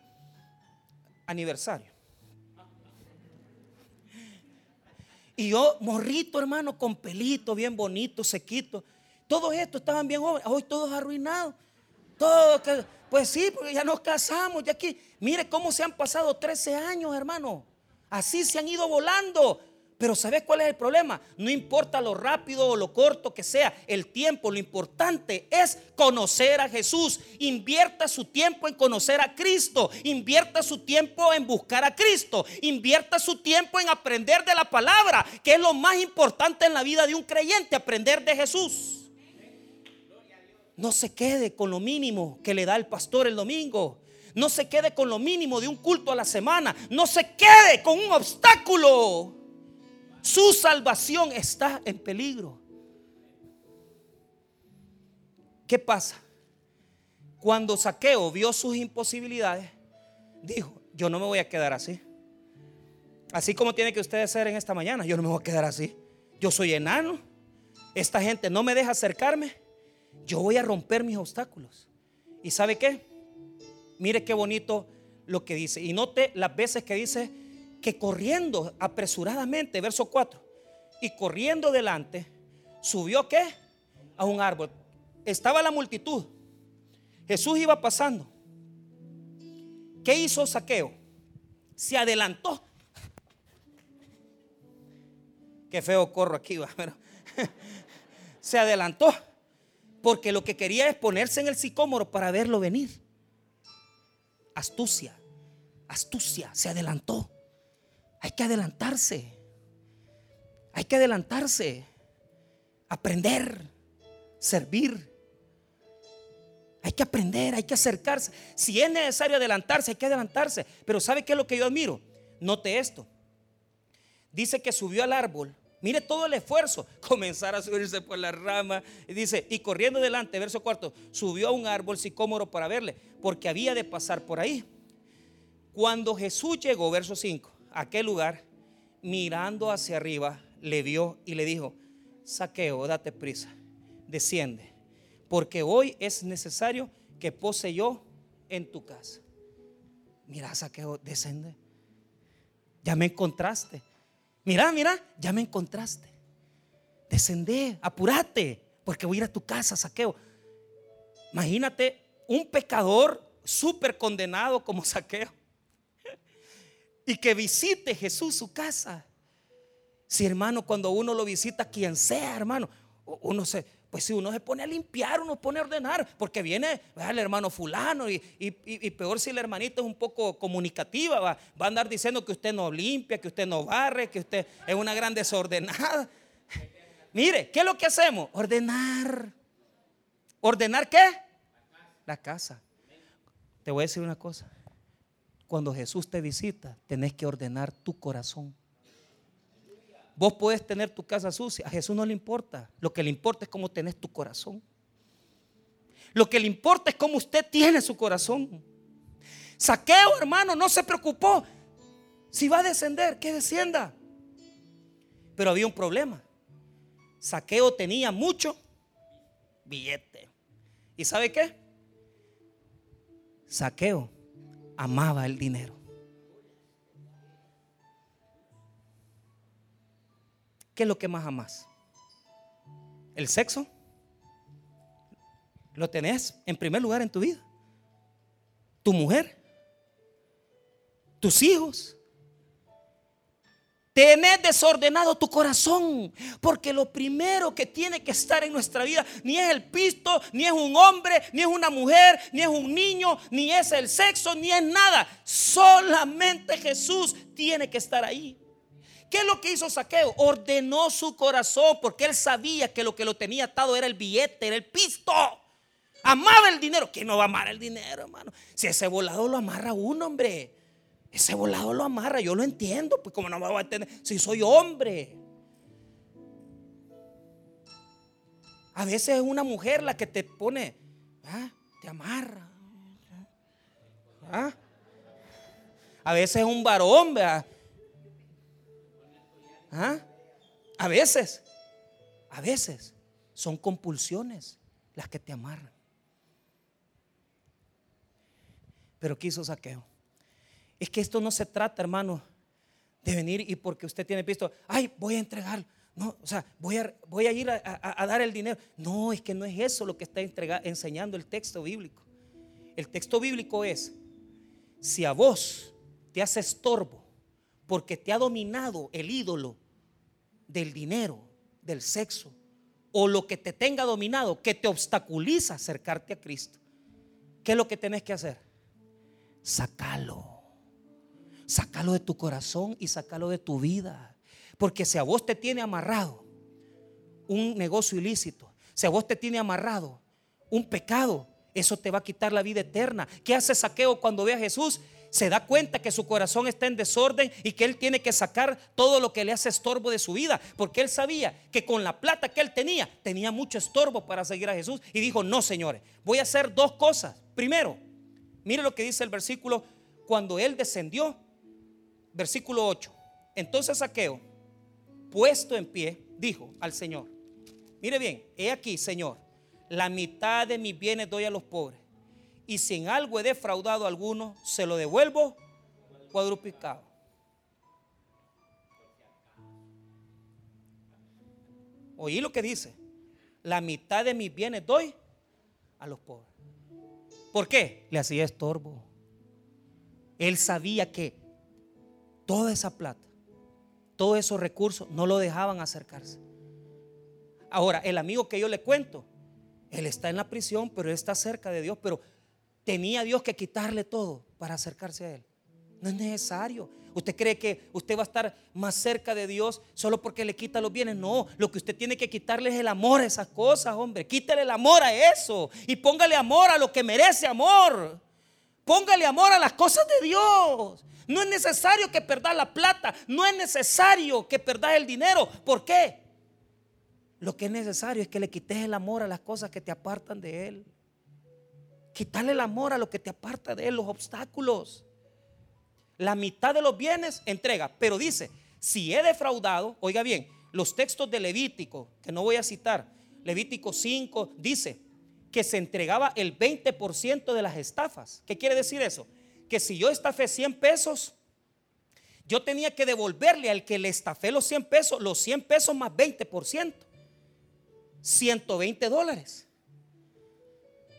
aniversario. Y yo, morrito, hermano, con pelito, bien bonito, sequito. Todos estos estaban bien jóvenes, hoy todos arruinados. Todos, pues sí, porque ya nos casamos, ya aquí. Mire cómo se han pasado 13 años, hermano. Así se han ido volando. Pero ¿sabes cuál es el problema? No importa lo rápido o lo corto que sea, el tiempo, lo importante es conocer a Jesús. Invierta su tiempo en conocer a Cristo. Invierta su tiempo en buscar a Cristo. Invierta su tiempo en aprender de la palabra, que es lo más importante en la vida de un creyente, aprender de Jesús. No se quede con lo mínimo que le da el pastor el domingo. No se quede con lo mínimo de un culto a la semana. No se quede con un obstáculo. Su salvación está en peligro. ¿Qué pasa? Cuando Saqueo vio sus imposibilidades, dijo, yo no me voy a quedar así. Así como tiene que ustedes ser en esta mañana, yo no me voy a quedar así. Yo soy enano. Esta gente no me deja acercarme. Yo voy a romper mis obstáculos. ¿Y sabe qué? Mire qué bonito lo que dice. Y note las veces que dice, que corriendo apresuradamente, verso 4, y corriendo delante, subió qué? A un árbol. Estaba la multitud. Jesús iba pasando. ¿Qué hizo Saqueo? Se adelantó. Qué feo corro aquí, va, se adelantó porque lo que quería es ponerse en el sicómoro para verlo venir. Astucia, astucia, se adelantó. Hay que adelantarse. Hay que adelantarse. Aprender. Servir. Hay que aprender, hay que acercarse. Si es necesario adelantarse, hay que adelantarse. Pero ¿sabe qué es lo que yo admiro? Note esto. Dice que subió al árbol. Mire todo el esfuerzo. Comenzar a subirse por la rama. Y dice, y corriendo delante, verso cuarto, subió a un árbol sicómoro para verle, porque había de pasar por ahí. Cuando Jesús llegó, verso 5, aquel lugar, mirando hacia arriba, le vio y le dijo, saqueo, date prisa, desciende, porque hoy es necesario que pose yo en tu casa. Mira, saqueo, descende. Ya me encontraste. Mira, mira, ya me encontraste. Descende, apúrate, porque voy a ir a tu casa, saqueo. Imagínate un pecador súper condenado como saqueo y que visite Jesús su casa. Si hermano, cuando uno lo visita, quien sea, hermano, uno se, pues si uno se pone a limpiar, uno se pone a ordenar, porque viene el hermano fulano y, peor si la hermanita es un poco comunicativa, va, va, a andar diciendo que usted no limpia, que usted no barre, que usted es una gran desordenada. Mire, ¿qué es lo que hacemos? Ordenar. ¿Ordenar qué? La casa. Te voy a decir una cosa. Cuando Jesús te visita, tenés que ordenar tu corazón. Vos puedes tener tu casa sucia, a Jesús no le importa. Lo que le importa es cómo tenés tu corazón. Lo que le importa es cómo usted tiene su corazón. Saqueo, hermano, no se preocupó. Si va a descender, que descienda. Pero había un problema. Saqueo tenía mucho billete. ¿Y sabe qué? Saqueo amaba el dinero. ¿Qué es lo que más amas? ¿El sexo? ¿Lo tenés en primer lugar en tu vida? ¿Tu mujer? ¿Tus hijos? Tenés desordenado tu corazón, porque lo primero que tiene que estar en nuestra vida ni es el pisto, ni es un hombre, ni es una mujer, ni es un niño, ni es el sexo, ni es nada. Solamente Jesús tiene que estar ahí. ¿Qué es lo que hizo Saqueo? Ordenó su corazón porque él sabía que lo que lo tenía atado era el billete, era el pisto. Amaba el dinero. ¿Quién no va a amar el dinero, hermano? Si ese volado lo amarra uno, hombre. Ese volado lo amarra, yo lo entiendo, pues como no me voy a entender si soy hombre. A veces es una mujer la que te pone, ¿ah? te amarra. ¿ah? A veces es un varón, ¿verdad? ¿Ah? A veces, a veces son compulsiones las que te amarran. Pero ¿qué hizo Saqueo? Es que esto no se trata, hermano, de venir y porque usted tiene visto, ay, voy a entregar. No, o sea, voy a, voy a ir a, dar el dinero. No, es que no es eso lo que está enseñando el texto bíblico. El texto bíblico es, si a vos te hace estorbo porque te ha dominado el ídolo del dinero, del sexo, o lo que te tenga dominado, que te obstaculiza acercarte a Cristo, ¿qué es lo que tenés que hacer? Sácalo. Sácalo de tu corazón y sácalo de tu vida. Porque si a vos te tiene amarrado un negocio ilícito, si a vos te tiene amarrado un pecado, eso te va a quitar la vida eterna. ¿Qué hace Saqueo cuando ve a Jesús? Se da cuenta que su corazón está en desorden y que él tiene que sacar todo lo que le hace estorbo de su vida. Porque él sabía que con la plata que él tenía, tenía mucho estorbo para seguir a Jesús. Y dijo, no señores, voy a hacer dos cosas. Primero, mire lo que dice el versículo, cuando él descendió, versículo 8. Entonces Saqueo, puesto en pie, dijo al Señor, mire bien, he aquí, Señor, la mitad de mis bienes doy a los pobres. Y si en algo he defraudado a alguno, se lo devuelvo cuadruplicado. Oí lo que dice. La mitad de mis bienes doy a los pobres. ¿Por qué? Le hacía estorbo. Él sabía que toda esa plata, todos esos recursos no lo dejaban acercarse. Ahora, el amigo que yo le cuento, él está en la prisión, pero él está cerca de Dios, pero tenía Dios que quitarle todo para acercarse a él. No es necesario. ¿Usted cree que usted va a estar más cerca de Dios solo porque le quita los bienes? No, lo que usted tiene que quitarle es el amor a esas cosas, hombre. Quítale el amor a eso y póngale amor a lo que merece amor. Póngale amor a las cosas de Dios. No es necesario que perdas la plata, no es necesario que perdas el dinero. ¿Por qué? Lo que es necesario es que le quites el amor a las cosas que te apartan de Él. Quitarle el amor a lo que te aparta de Él, los obstáculos. La mitad de los bienes entrega, pero dice, si he defraudado, oiga bien, los textos de Levítico, que no voy a citar, Levítico 5, dice que se entregaba el 20% de las estafas. ¿Qué quiere decir eso? Que si yo estafé 100 pesos, yo tenía que devolverle al que le estafé los 100 pesos, los 100 pesos más 20%. 120 dólares.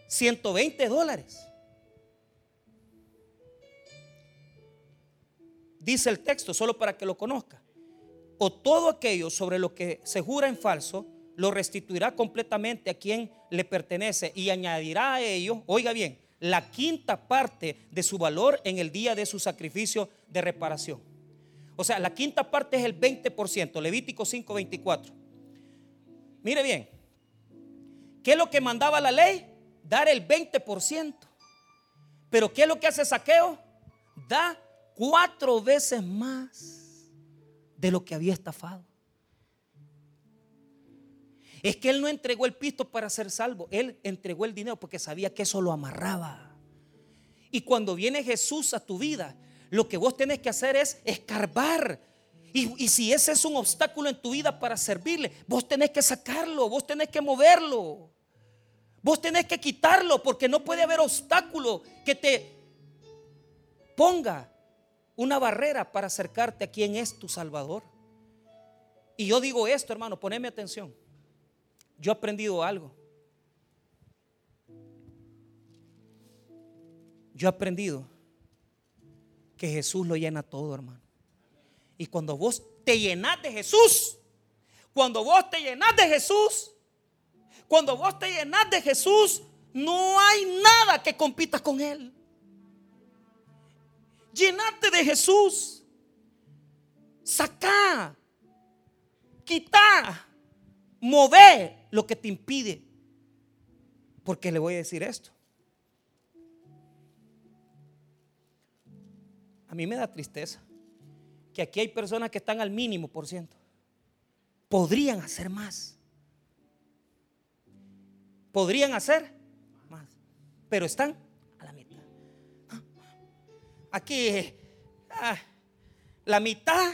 120 dólares. Dice el texto, solo para que lo conozca. O todo aquello sobre lo que se jura en falso, lo restituirá completamente a quien le pertenece y añadirá a ello, oiga bien, la quinta parte de su valor en el día de su sacrificio de reparación. O sea, la quinta parte es el 20%, Levítico 5:24. Mire bien, ¿qué es lo que mandaba la ley? Dar el 20%. Pero ¿qué es lo que hace saqueo? Da cuatro veces más de lo que había estafado. Es que él no entregó el pisto para ser salvo, él entregó el dinero porque sabía que eso lo amarraba. Y cuando viene Jesús a tu vida, lo que vos tenés que hacer es escarbar. Y, si ese es un obstáculo en tu vida para servirle, vos tenés que sacarlo, vos tenés que moverlo. Vos tenés que quitarlo porque no puede haber obstáculo que te ponga una barrera para acercarte a quien es tu Salvador. Y yo digo esto, hermano, poneme atención yo he aprendido algo. Yo he aprendido que Jesús lo llena todo, hermano. Y cuando vos te llenás de Jesús, cuando vos te llenás de Jesús, cuando vos te llenás de Jesús, no hay nada que compita con Él. Llenate de Jesús. Sacá, quita, mover lo que te impide. Porque le voy a decir esto. A mí me da tristeza que aquí hay personas que están al mínimo por ciento. Podrían hacer más. Podrían hacer más. Pero están a la mitad. Aquí ah, la mitad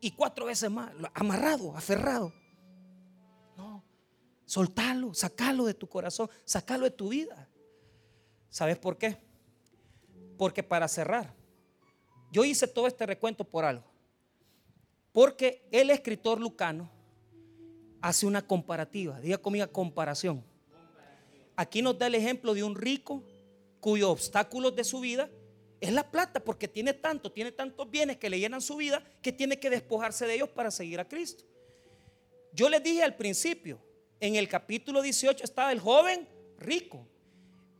y cuatro veces más. Amarrado, aferrado. Soltalo, sacalo de tu corazón, sacalo de tu vida. ¿Sabes por qué? Porque para cerrar, yo hice todo este recuento por algo. Porque el escritor lucano hace una comparativa. Diga conmigo comparación. Aquí nos da el ejemplo de un rico cuyo obstáculo de su vida es la plata, porque tiene tanto, tiene tantos bienes que le llenan su vida que tiene que despojarse de ellos para seguir a Cristo. Yo les dije al principio, en el capítulo 18 estaba el joven rico.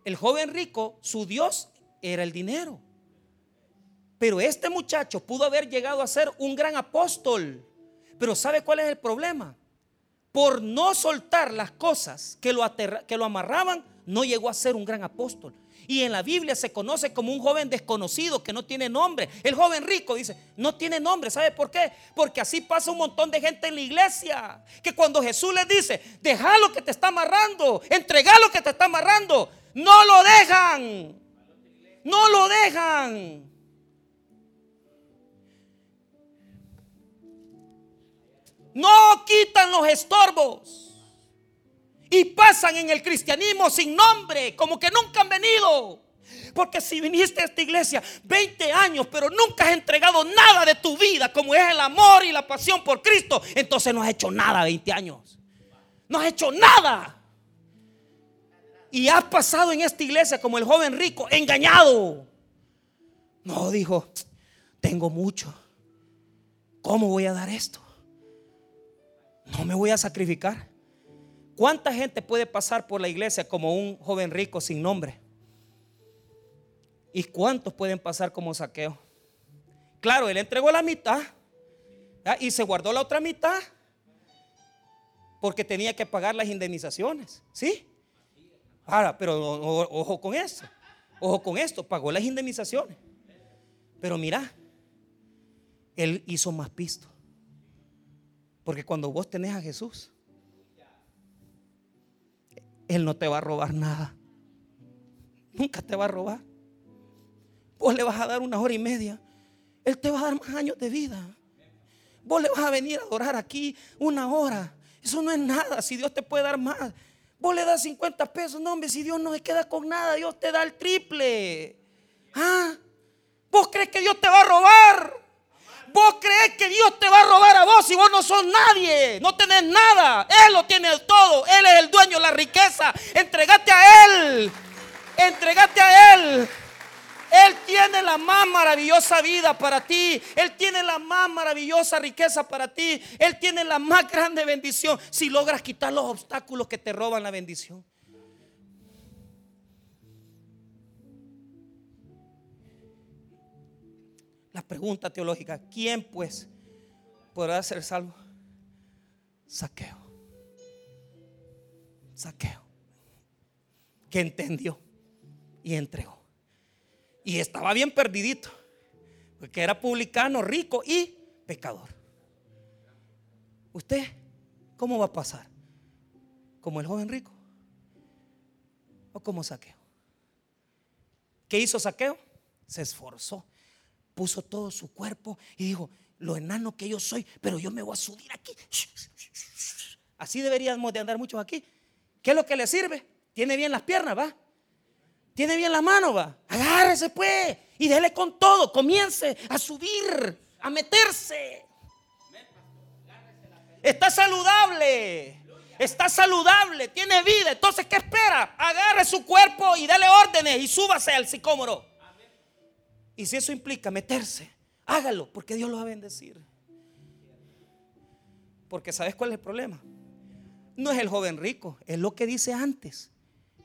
El joven rico, su Dios era el dinero. Pero este muchacho pudo haber llegado a ser un gran apóstol. Pero ¿sabe cuál es el problema? Por no soltar las cosas que lo, que lo amarraban, no llegó a ser un gran apóstol. Y en la Biblia se conoce como un joven desconocido que no tiene nombre. El joven rico dice, no tiene nombre. ¿Sabe por qué? Porque así pasa un montón de gente en la iglesia. Que cuando Jesús les dice, deja lo que te está amarrando, entrega lo que te está amarrando, no lo dejan. No lo dejan. No quitan los estorbos. Y pasan en el cristianismo sin nombre, como que nunca han venido. Porque si viniste a esta iglesia 20 años, pero nunca has entregado nada de tu vida, como es el amor y la pasión por Cristo, entonces no has hecho nada 20 años. No has hecho nada. Y has pasado en esta iglesia como el joven rico, engañado. No, dijo, tengo mucho. ¿Cómo voy a dar esto? No me voy a sacrificar. ¿Cuánta gente puede pasar por la iglesia como un joven rico sin nombre? ¿Y cuántos pueden pasar como saqueo? Claro, él entregó la mitad y se guardó la otra mitad porque tenía que pagar las indemnizaciones. ¿Sí? Ahora, pero ojo con esto. Ojo con esto, pagó las indemnizaciones. Pero mira, él hizo más pisto. Porque cuando vos tenés a Jesús, Él no te va a robar nada. Nunca te va a robar. Vos le vas a dar una hora y media. Él te va a dar más años de vida. Vos le vas a venir a adorar aquí una hora. Eso no es nada. Si Dios te puede dar más. Vos le das 50 pesos. No, hombre, si Dios no se queda con nada, Dios te da el triple. ¿Ah? ¿Vos crees que Dios te va a robar? Vos crees que Dios te va a robar a vos si vos no sos nadie, no tenés nada. Él lo tiene todo. Él es el dueño de la riqueza. Entregate a Él. Entregate a Él. Él tiene la más maravillosa vida para ti. Él tiene la más maravillosa riqueza para ti. Él tiene la más grande bendición si logras quitar los obstáculos que te roban la bendición. La pregunta teológica, ¿quién pues podrá ser salvo? Saqueo. Saqueo. Que entendió y entregó. Y estaba bien perdidito. Porque era publicano, rico y pecador. ¿Usted cómo va a pasar? ¿Como el joven rico? ¿O como saqueo? ¿Qué hizo saqueo? Se esforzó puso todo su cuerpo y dijo, lo enano que yo soy, pero yo me voy a subir aquí. Así deberíamos de andar muchos aquí. ¿Qué es lo que le sirve? Tiene bien las piernas, va. Tiene bien la mano, va. Agárrese pues y déle con todo. Comience a subir, a meterse. Está saludable. Está saludable, tiene vida. Entonces, ¿qué espera? Agarre su cuerpo y dele órdenes y súbase al sicómoro. Y si eso implica meterse, hágalo, porque Dios lo va a bendecir. Porque ¿sabes cuál es el problema? No es el joven rico, es lo que dice antes,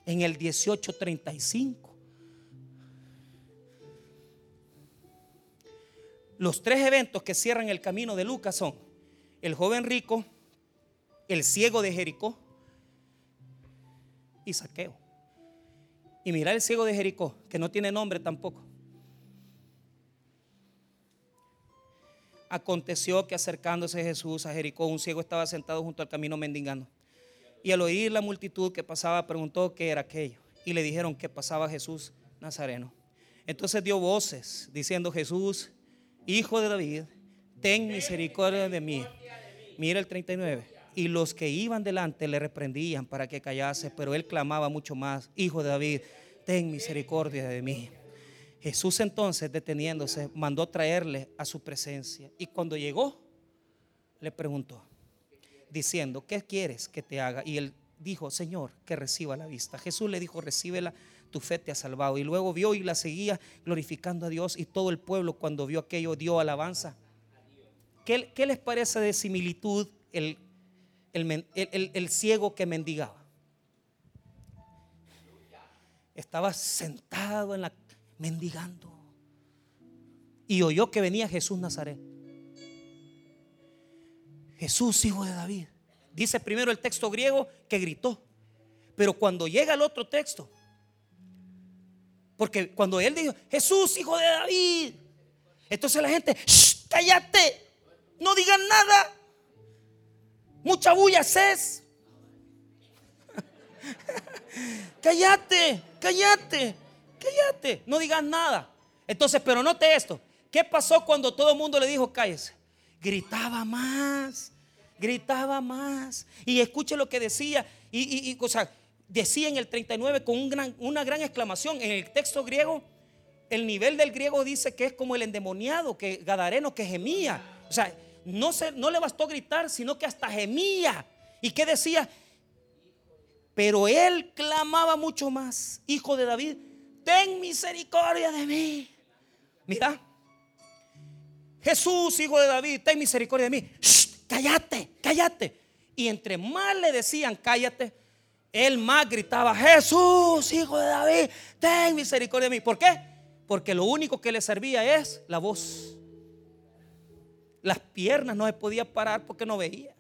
en el 1835. Los tres eventos que cierran el camino de Lucas son el joven rico, el ciego de Jericó y Saqueo. Y mira el ciego de Jericó, que no tiene nombre tampoco. Aconteció que acercándose Jesús a Jericó, un ciego estaba sentado junto al camino mendigando. Y al oír la multitud que pasaba, preguntó qué era aquello. Y le dijeron que pasaba Jesús Nazareno. Entonces dio voces diciendo, Jesús, hijo de David, ten misericordia de mí. Mira el 39. Y los que iban delante le reprendían para que callase, pero él clamaba mucho más, hijo de David, ten misericordia de mí. Jesús entonces, deteniéndose, mandó traerle a su presencia. Y cuando llegó, le preguntó, diciendo, ¿qué quieres que te haga? Y él dijo, Señor, que reciba la vista. Jesús le dijo, recíbela, tu fe te ha salvado. Y luego vio y la seguía glorificando a Dios. Y todo el pueblo cuando vio aquello dio alabanza. ¿Qué, les parece de similitud el, el ciego que mendigaba? Estaba sentado en la mendigando. Y oyó que venía Jesús Nazaret. Jesús, hijo de David. Dice primero el texto griego que gritó. Pero cuando llega el otro texto, porque cuando él dijo, Jesús, hijo de David, entonces la gente, cállate, no digan nada. Mucha bulla es. cállate, cállate cállate, no digas nada. Entonces, pero note esto. ¿Qué pasó cuando todo el mundo le dijo cállese? Gritaba más, gritaba más. Y escuche lo que decía. Y, o sea, decía en el 39 con una gran exclamación. En el texto griego, el nivel del griego dice que es como el endemoniado, que gadareno, que gemía. O sea, no, se, no le bastó gritar, sino que hasta gemía. ¿Y qué decía? Pero él clamaba mucho más, hijo de David, ten misericordia de mí. Mira, Jesús, hijo de David, ten misericordia de mí. cállate, cállate. Y entre más le decían, cállate, él más gritaba, Jesús, hijo de David, ten misericordia de mí. ¿Por qué? Porque lo único que le servía es la voz. Las piernas no se podía parar porque no veía.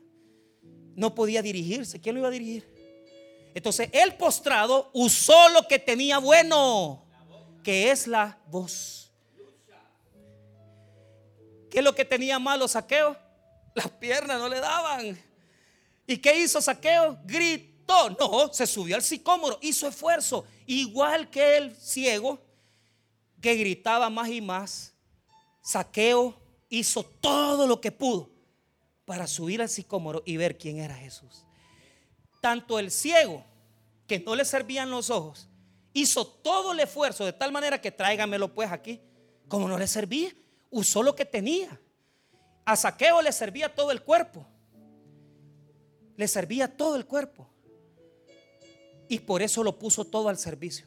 No podía dirigirse. ¿Quién lo iba a dirigir? Entonces el postrado usó lo que tenía bueno, que es la voz. ¿Qué es lo que tenía malo saqueo? Las piernas no le daban. ¿Y qué hizo saqueo? Gritó. No, se subió al sicómoro, hizo esfuerzo. Igual que el ciego que gritaba más y más. Saqueo hizo todo lo que pudo para subir al sicómoro y ver quién era Jesús tanto el ciego, que no le servían los ojos, hizo todo el esfuerzo de tal manera que tráigamelo pues aquí. Como no le servía, usó lo que tenía. A saqueo le servía todo el cuerpo. Le servía todo el cuerpo. Y por eso lo puso todo al servicio.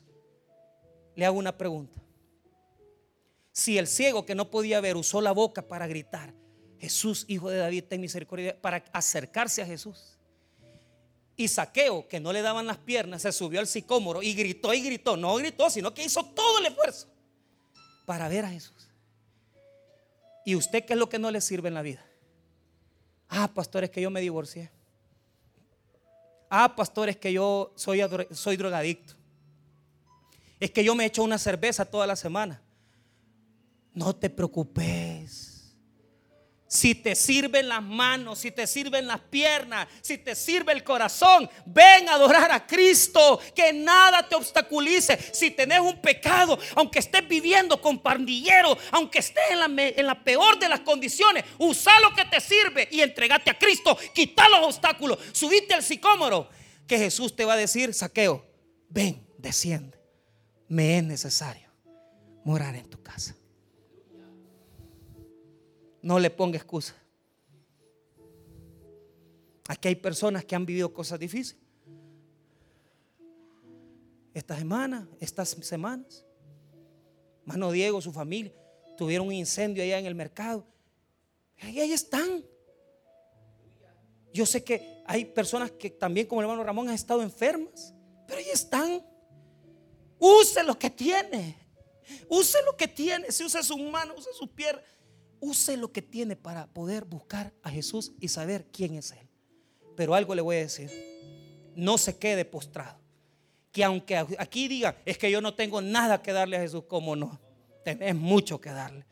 Le hago una pregunta. Si el ciego que no podía ver usó la boca para gritar, Jesús, hijo de David, ten misericordia, para acercarse a Jesús. Y Saqueo, que no le daban las piernas, se subió al sicómoro y gritó y gritó. No gritó, sino que hizo todo el esfuerzo para ver a Jesús. ¿Y usted qué es lo que no le sirve en la vida? Ah, pastores, que yo me divorcié. Ah, pastores, que yo soy, soy drogadicto. Es que yo me echo una cerveza toda la semana. No te preocupes si te sirven las manos, si te sirven las piernas, si te sirve el corazón, ven a adorar a Cristo, que nada te obstaculice. Si tenés un pecado, aunque estés viviendo con pandillero, aunque estés en la, en la peor de las condiciones, usa lo que te sirve y entregate a Cristo, quita los obstáculos, subite al sicómoro, que Jesús te va a decir, saqueo, ven, desciende, me es necesario morar en tu casa. No le ponga excusa. Aquí hay personas que han vivido cosas difíciles. Esta semana, estas semanas. Mano Diego, su familia, tuvieron un incendio allá en el mercado. Y ahí están. Yo sé que hay personas que también, como el hermano Ramón, han estado enfermas, pero ahí están. Use lo que tiene. Use lo que tiene. Si usa su mano, use su pierna. Use lo que tiene para poder buscar a Jesús y saber quién es Él. Pero algo le voy a decir. No se quede postrado. Que aunque aquí diga, es que yo no tengo nada que darle a Jesús, como no. Tenés mucho que darle.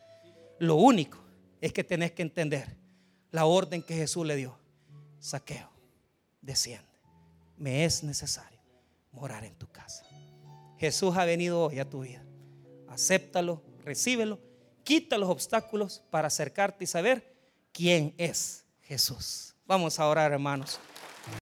Lo único es que tenés que entender la orden que Jesús le dio. Saqueo, desciende. Me es necesario morar en tu casa. Jesús ha venido hoy a tu vida. Acéptalo, recíbelo, quita los obstáculos para acercarte y saber quién es Jesús. Vamos a orar, hermanos.